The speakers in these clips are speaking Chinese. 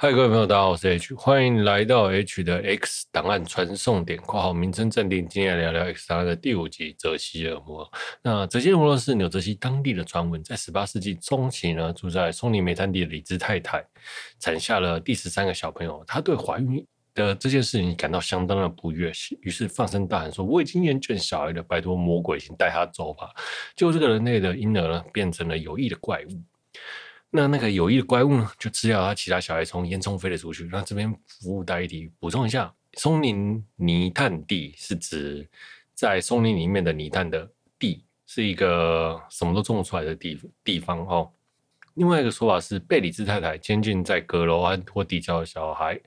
嗨，各位朋友，大家好，我是 H，欢迎来到 H 的 X 档案传送点（括号名称暂定）。今天来聊聊 X 档案的第五集——泽西恶魔。那泽西恶魔是纽泽西当地的传闻，在十八世纪中期呢，住在松林煤炭地的李兹太太产下了第十三个小朋友。她对怀孕的这件事情感到相当的不悦，于是放声大喊说：“我已经厌倦小孩了，拜托魔鬼，请带他走吧！”结果这个人类的婴儿呢，变成了有益的怪物。那那个有意的怪物呢，就吃掉他其他小孩，从烟囱飞了出去。那这边服务带一提，补充一下，松林泥炭地是指在松林里面的泥炭的地，是一个什么都种不出来的地地方哦。另外一个说法是，贝里兹太太监禁在阁楼安托地窖的小孩，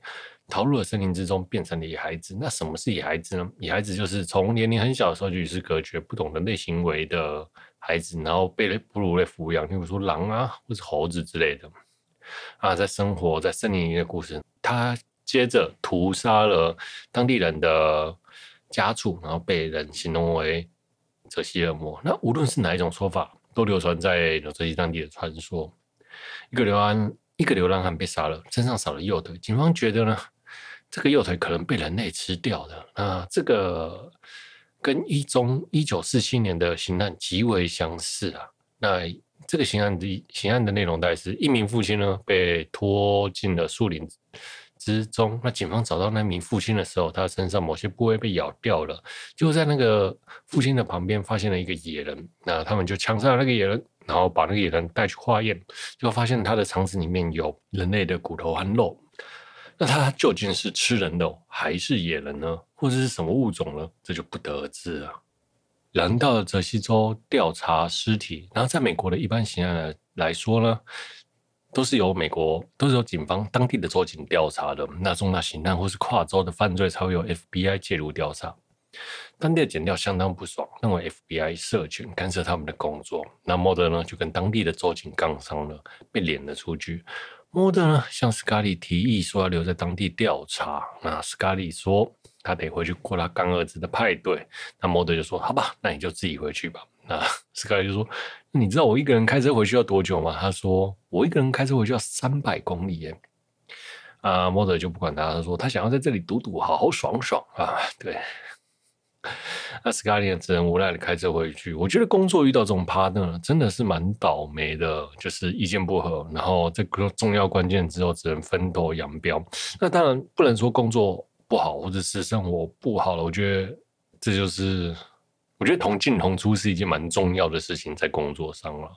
逃入了森林之中，变成了野孩子。那什么是野孩子呢？野孩子就是从年龄很小的时候就与世隔绝，不懂人类行为的。孩子，然后被哺乳类抚养，例如说狼啊，或是猴子之类的啊，在生活在森林里的故事。他接着屠杀了当地人的家畜，然后被人形容为泽西恶魔。那无论是哪一种说法，都流传在纽泽西当地的传说。一个流浪一个流浪汉被杀了，身上少了右腿，警方觉得呢，这个右腿可能被人类吃掉的。那这个。跟一宗一九四七年的刑案极为相似啊。那这个刑案的刑案的内容大概是一名父亲呢被拖进了树林之中。那警方找到那名父亲的时候，他身上某些部位被咬掉了。就在那个父亲的旁边发现了一个野人。那他们就枪杀了那个野人，然后把那个野人带去化验，就发现他的肠子里面有人类的骨头和肉。那他究竟是吃人的还是野人呢？或者是什么物种呢？这就不得而知了。人到了泽西州调查尸体，然后在美国的一般刑案来说呢，都是由美国都是由警方当地的州警调查的。那重大刑案或是跨州的犯罪才会由 FBI 介入调查。当地的检调相当不爽，认为 FBI 涉权干涉他们的工作。那莫德呢就跟当地的州警杠上了，被撵了出去。莫德呢向斯卡利提议说要留在当地调查，那斯卡利说他得回去过他干儿子的派对，那莫德就说好吧，那你就自己回去吧。那斯卡利就说你知道我一个人开车回去要多久吗？他说我一个人开车回去要三百公里耶。啊，莫德就不管他，他说他想要在这里赌赌，好好爽爽啊，对。那斯卡利只能无奈的开车回去。我觉得工作遇到这种 partner 真的是蛮倒霉的，就是意见不合，然后这个重要关键之后只能分道扬镳。那当然不能说工作不好或者是生活不好了。我觉得这就是，我觉得同进同出是一件蛮重要的事情，在工作上了，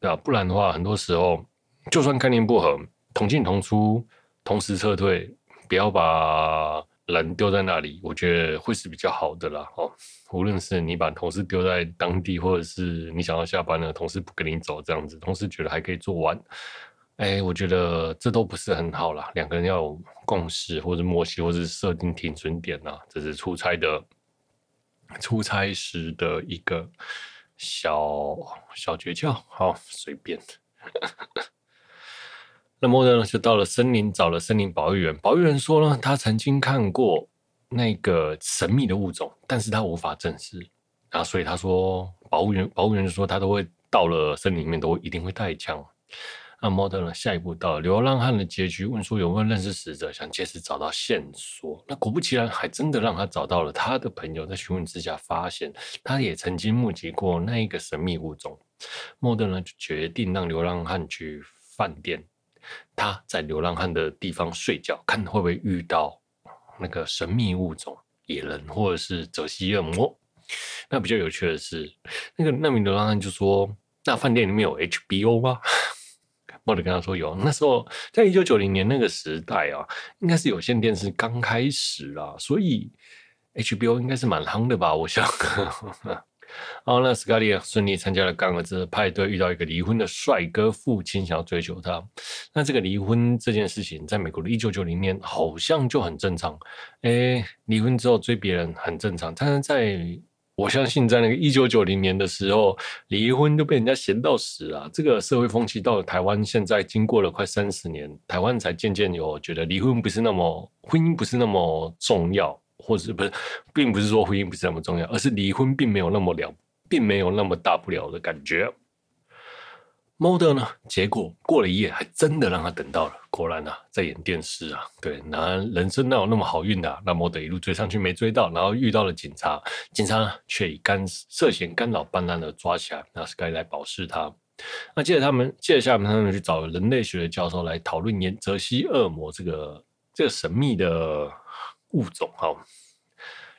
对吧？不然的话，很多时候就算概念不合，同进同出，同时撤退，不要把。人丢在那里，我觉得会是比较好的啦。哦，无论是你把同事丢在当地，或者是你想要下班了，同事不跟你走，这样子，同事觉得还可以做完，哎，我觉得这都不是很好啦。两个人要有共识，或者默契，或者是设定停损点呐，这是出差的出差时的一个小小诀窍。好，随便。莫德呢，就到了森林，找了森林保育员。保育员说呢，他曾经看过那个神秘的物种，但是他无法证实。啊，所以他说，保护员，保护员就说他都会到了森林里面，都一定会带枪。那莫德呢，下一步到流浪汉的结局，问说有没有认识死者，想借此找到线索。那果不其然，还真的让他找到了他的朋友，在询问之下发现，他也曾经目击过那一个神秘物种。莫德呢，就决定让流浪汉去饭店。他在流浪汉的地方睡觉，看会不会遇到那个神秘物种野人，或者是泽西恶魔。那比较有趣的是，那个那名流浪汉就说：“那饭店里面有 HBO 吗？” 莫德跟他说有。那时候在一九九零年那个时代啊，应该是有线电视刚开始啊，所以 HBO 应该是蛮夯的吧？我想。好，那斯卡利顺利参加了干儿子的派对，遇到一个离婚的帅哥父亲，想要追求他。那这个离婚这件事情，在美国的一九九零年好像就很正常。诶，离婚之后追别人很正常，但是在我相信，在那个一九九零年的时候，离婚就被人家嫌到死啊。这个社会风气到了台湾，现在经过了快三十年，台湾才渐渐有觉得离婚不是那么，婚姻不是那么重要。或者不是，并不是说婚姻不是那么重要，而是离婚并没有那么了，并没有那么大不了的感觉。Model 呢？结果过了一夜，还真的让他等到了。果然啊，在演电视啊。对，那人生哪有那么好运的啊？那莫德一路追上去没追到，然后遇到了警察，警察呢却以干涉嫌干扰办案的抓起来。那是该来保释他。那接着他们，接着下面他们去找人类学的教授来讨论沿泽西恶魔这个这个神秘的物种。哈，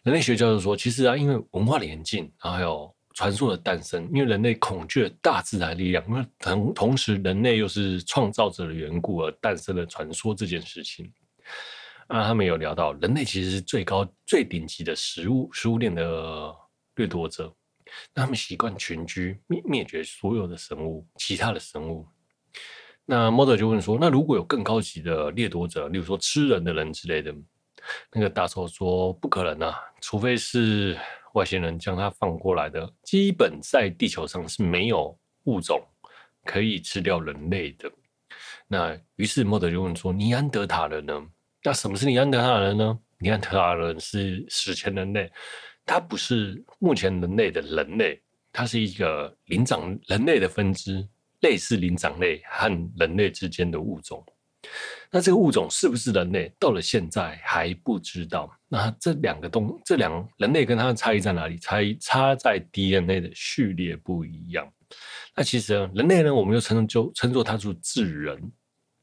人类学教授说，其实啊，因为文化的演进，然后还有。传说的诞生，因为人类恐惧大自然力量，因为同同时人类又是创造者的缘故而诞生了传说这件事情。啊，他们有聊到人类其实是最高最顶级的食物食物链的掠夺者，那他们习惯群居，灭灭绝所有的生物，其他的生物。那莫德就问说，那如果有更高级的掠夺者，例如说吃人的人之类的，那个大兽说不可能啊，除非是。外星人将它放过来的，基本在地球上是没有物种可以吃掉人类的。那于是莫德就问说：“尼安德塔人呢？那什么是尼安德塔人呢？尼安德塔人是史前人类，它不是目前人类的人类，它是一个灵长人类的分支，类似灵长类和人类之间的物种。”那这个物种是不是人类？到了现在还不知道。那这两个东，这两人类跟它的差异在哪里？差异差在 DNA 的序列不一样。那其实人类呢，我们又称就称作它是智人，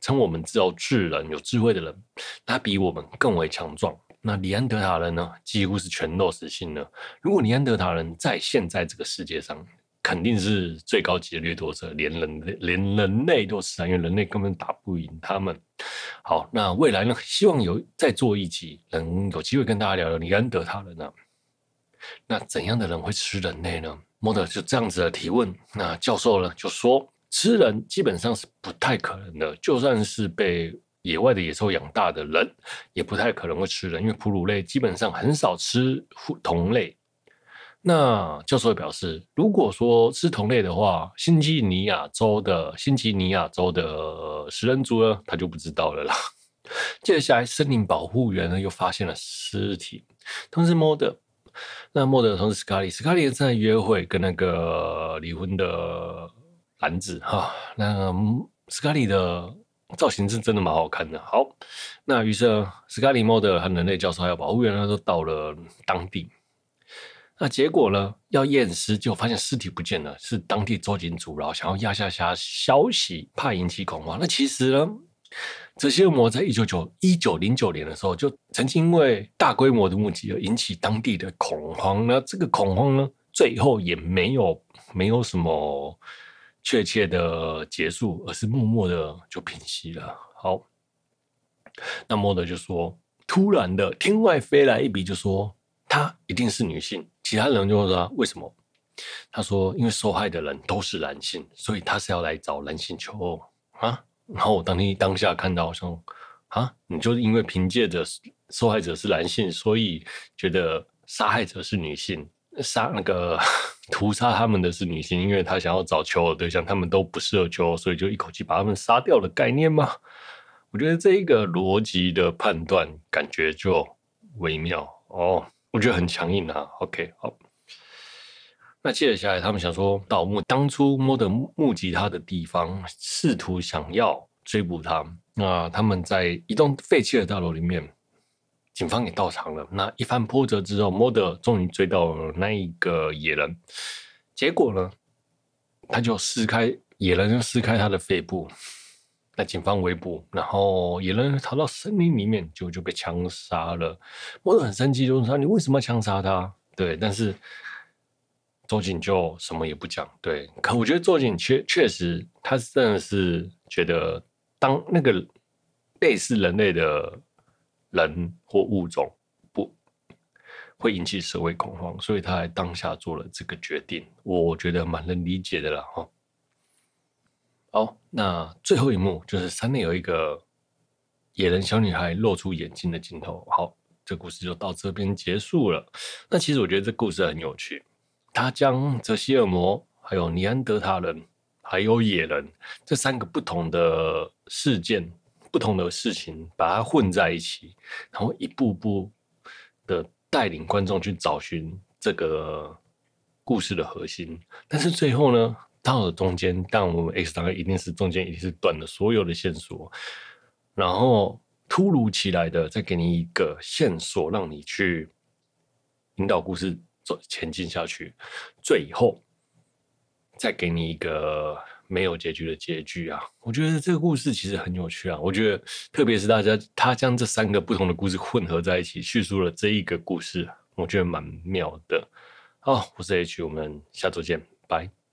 称我们叫智人，有智慧的人，他比我们更为强壮。那尼安德塔人呢，几乎是全肉食性的。如果尼安德塔人在现在这个世界上，肯定是最高级的掠夺者，连人类连人类都是啊，因为人类根本打不赢他们。好，那未来呢？希望有再做一集，能有机会跟大家聊聊尼安德他人呢。那怎样的人会吃人类呢？莫德就这样子的提问。那教授呢就说，吃人基本上是不太可能的，就算是被野外的野兽养大的人，也不太可能会吃人，因为哺乳类基本上很少吃同类。那教授也表示，如果说是同类的话，新几内亚州的新几内亚州的食人族呢，他就不知道了啦。接下来，森林保护员呢又发现了尸体，同时莫德，那莫德同时斯卡利，斯卡利正在约会跟那个离婚的男子哈。那斯卡利的造型是真的蛮好看的。好，那于是斯卡利、莫德和人类教授还有保护员呢都到了当地。那结果呢？要验尸，就发现尸体不见了，是当地州警阻挠，想要压下下消息，怕引起恐慌。那其实呢，这些恶魔在一九九一九零九年的时候，就曾经因为大规模的目击而引起当地的恐慌。那这个恐慌呢，最后也没有没有什么确切的结束，而是默默的就平息了。好，那莫德就说，突然的天外飞来一笔，就说她一定是女性。其他人就会说：“为什么？”他说：“因为受害的人都是男性，所以他是要来找男性求偶啊。”然后我当天当下看到说：“啊，你就是因为凭借着受害者是男性，所以觉得杀害者是女性，杀那个 屠杀他们的是女性，因为他想要找求偶对象，他们都不适合求偶，所以就一口气把他们杀掉的概念吗？”我觉得这一个逻辑的判断感觉就微妙哦。我觉得很强硬啊。OK，好。那接着下来，他们想说盗墓，当初莫德目击他的地方，试图想要追捕他。那他们在一栋废弃的大楼里面，警方也到场了。那一番波折之后，莫德终于追到了那一个野人。结果呢，他就撕开野人，就撕开他的肺部。那警方围捕，然后野人逃到森林里面，就就被枪杀了。莫德很生气，就问他：“你为什么要枪杀他？”对，但是周警就什么也不讲。对，可我觉得周警确确实，他真的是觉得，当那个类似人类的人或物种不会引起社会恐慌，所以他在当下做了这个决定。我觉得蛮能理解的啦，哈。好，那最后一幕就是山内有一个野人小女孩露出眼睛的镜头。好，这故事就到这边结束了。那其实我觉得这故事很有趣，他将泽西尔魔、还有尼安德塔人、还有野人这三个不同的事件、不同的事情，把它混在一起，然后一步步的带领观众去找寻这个故事的核心。但是最后呢，到了中间，但我们 X 档案一定是中间一定是断了所有的线索，然后突如其来的再给你一个线索，让你去引导故事走前进下去，最后再给你一个。没有结局的结局啊！我觉得这个故事其实很有趣啊！我觉得，特别是大家他将这三个不同的故事混合在一起，叙述了这一个故事，我觉得蛮妙的。好，我是 H，我们下周见，拜。